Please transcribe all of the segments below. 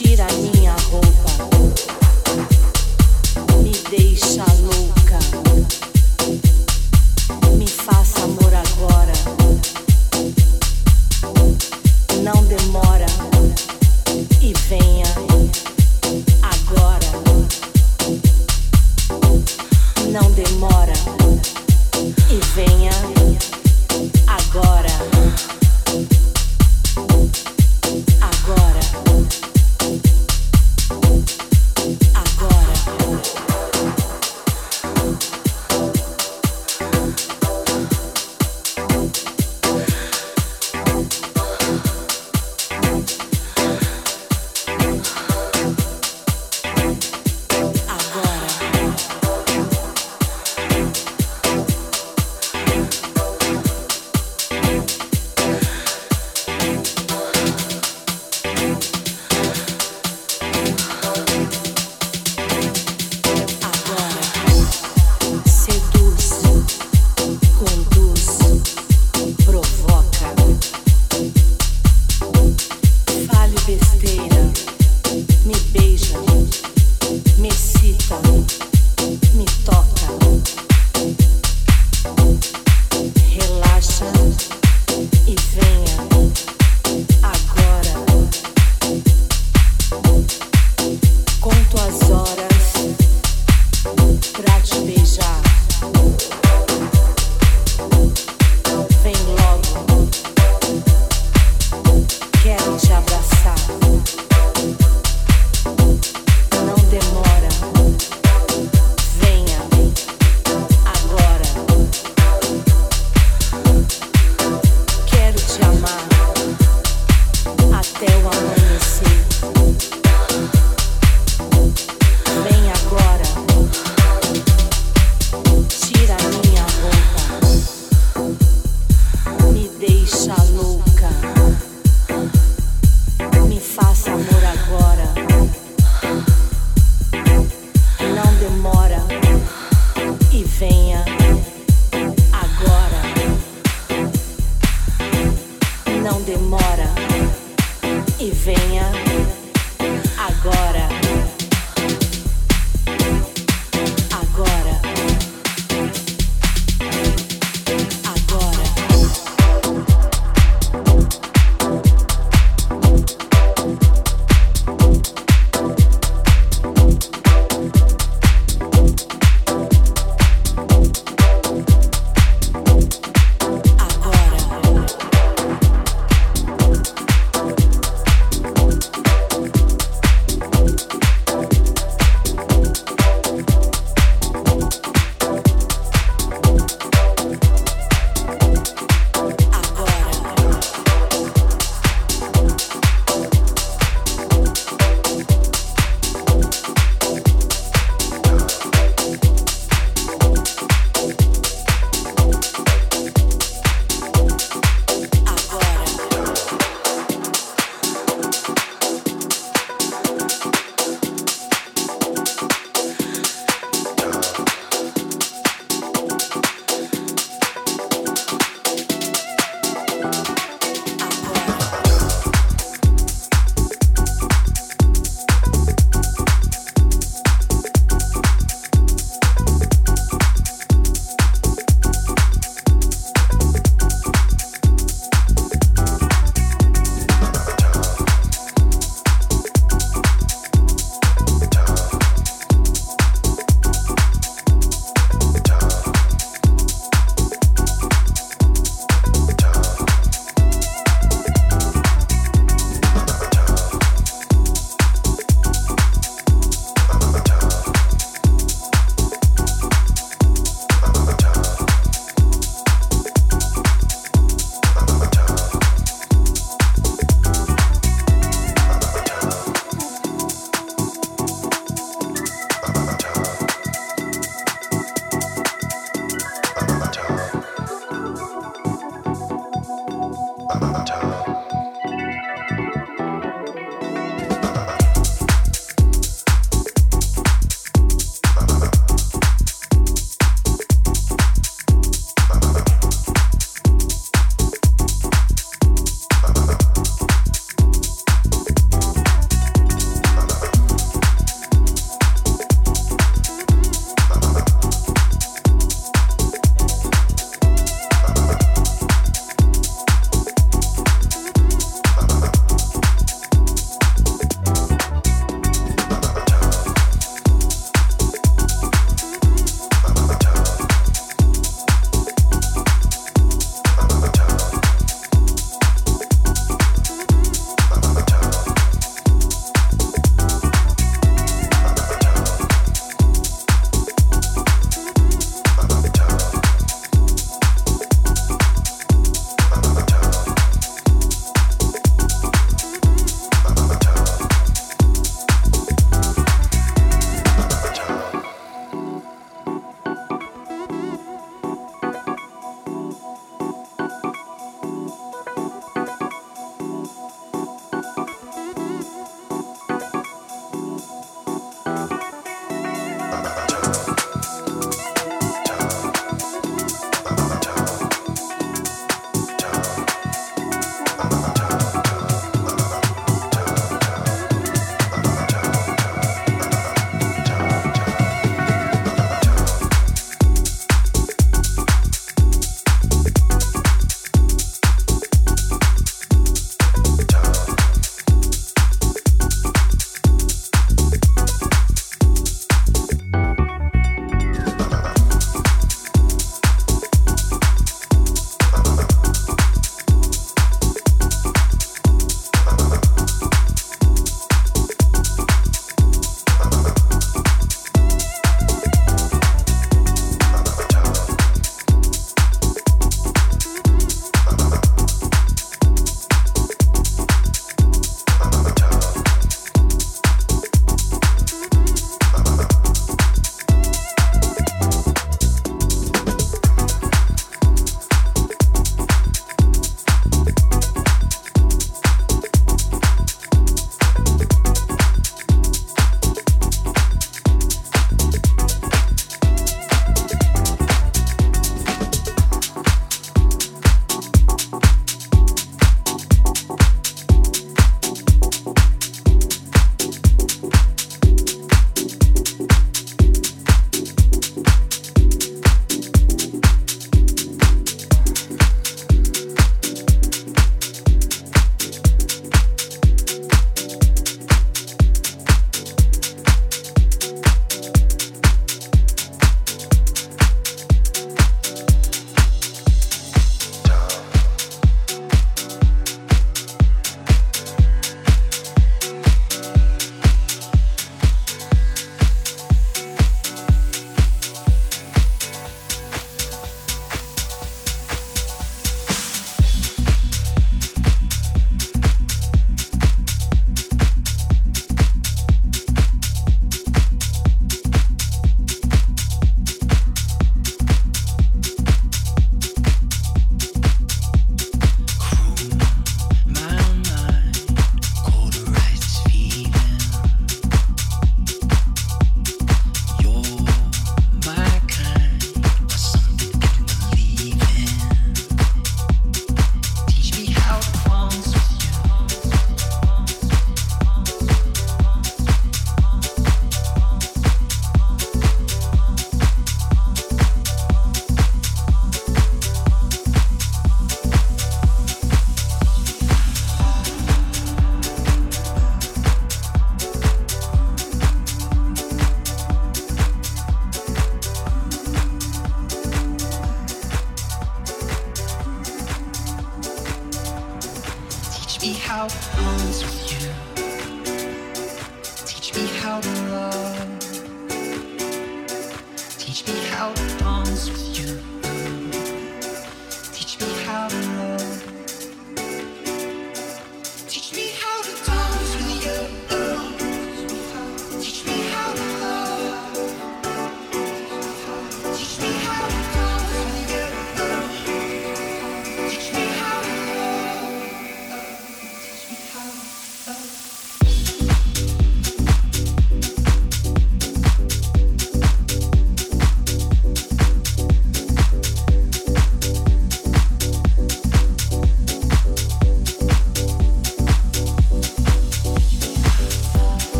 sheet I need.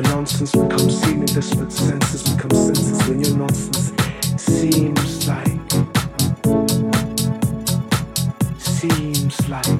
When nonsense becomes seen in senses, become senses when your nonsense seems like, seems like.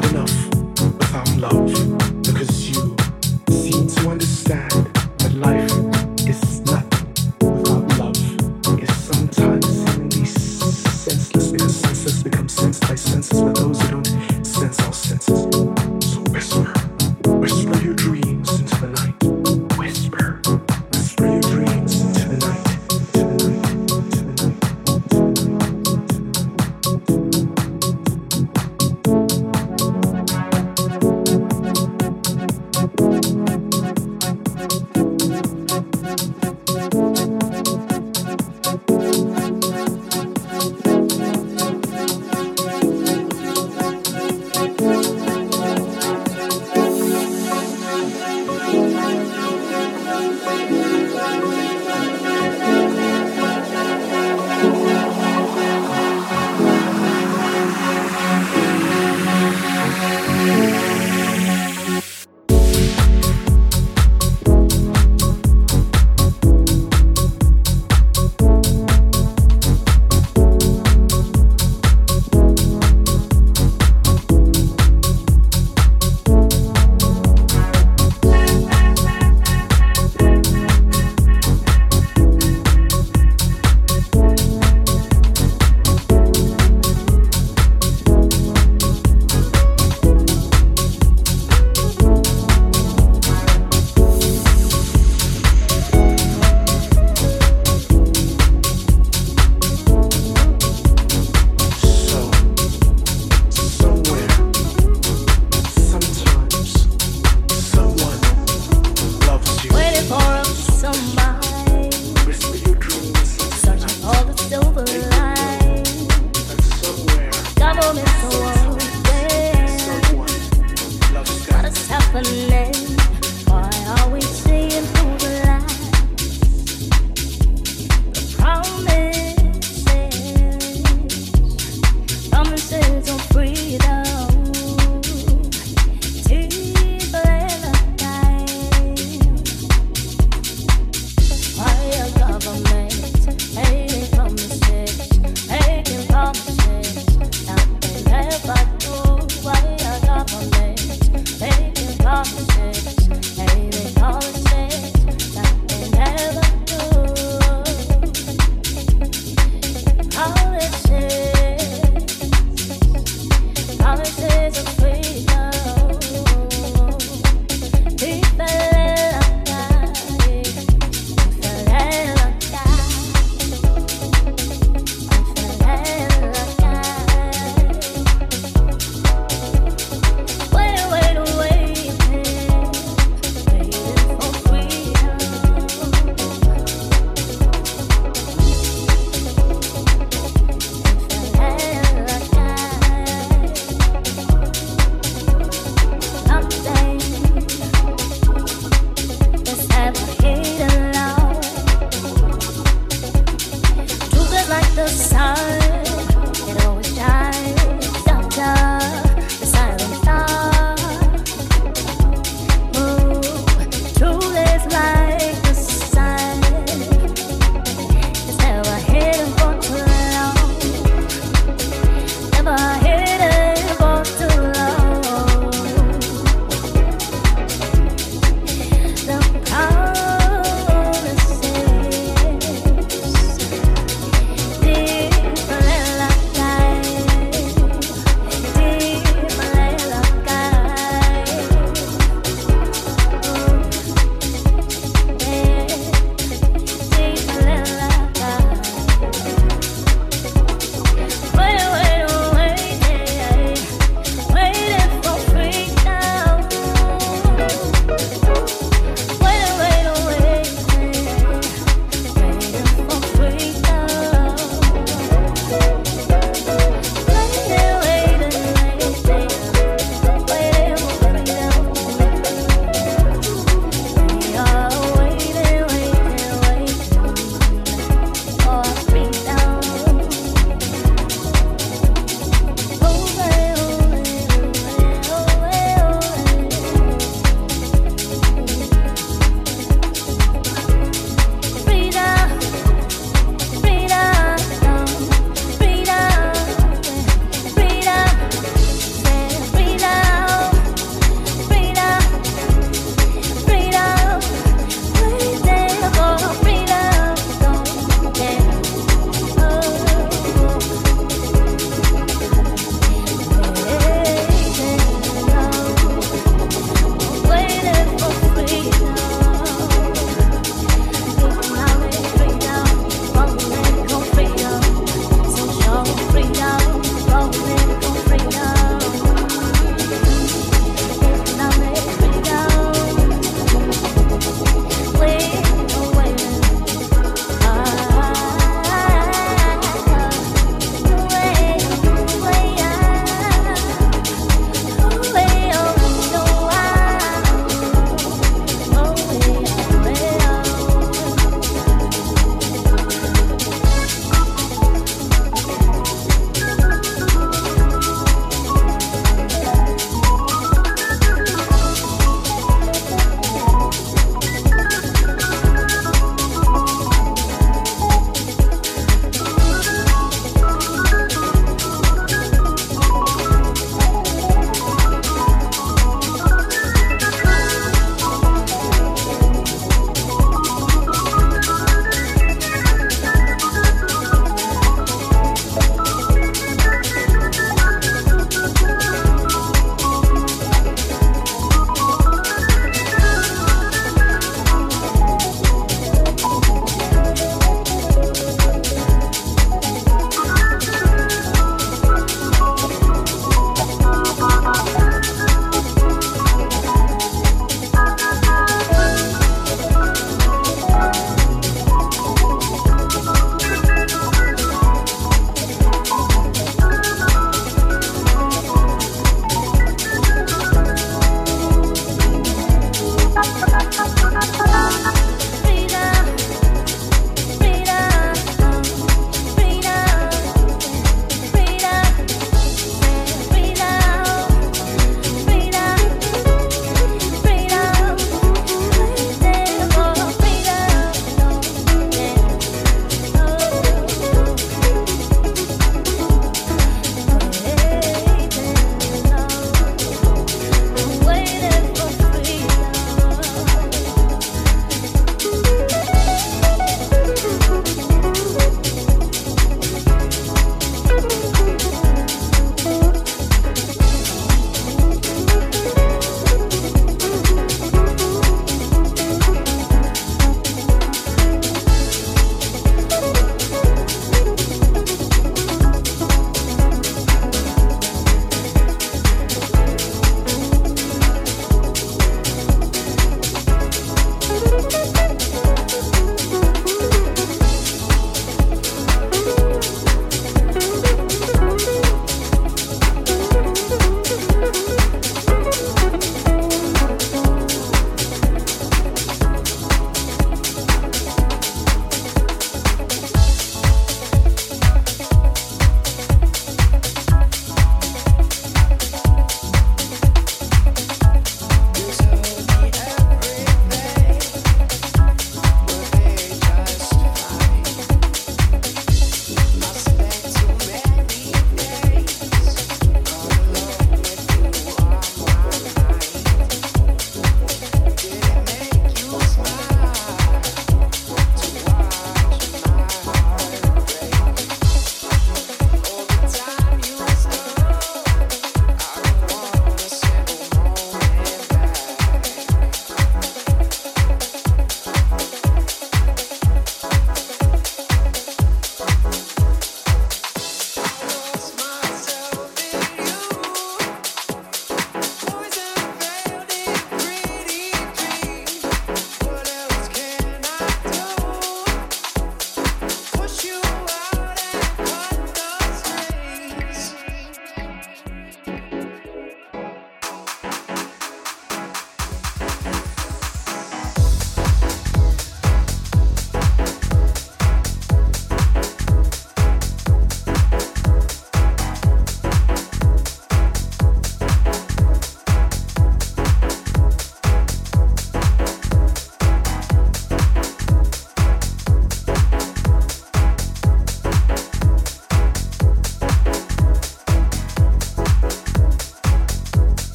not enough.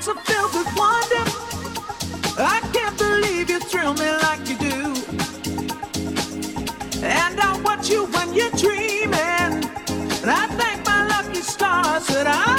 hearts are filled with wonder. I can't believe you thrill me like you do. And I watch you when you're dreaming. And I thank my lucky stars that I.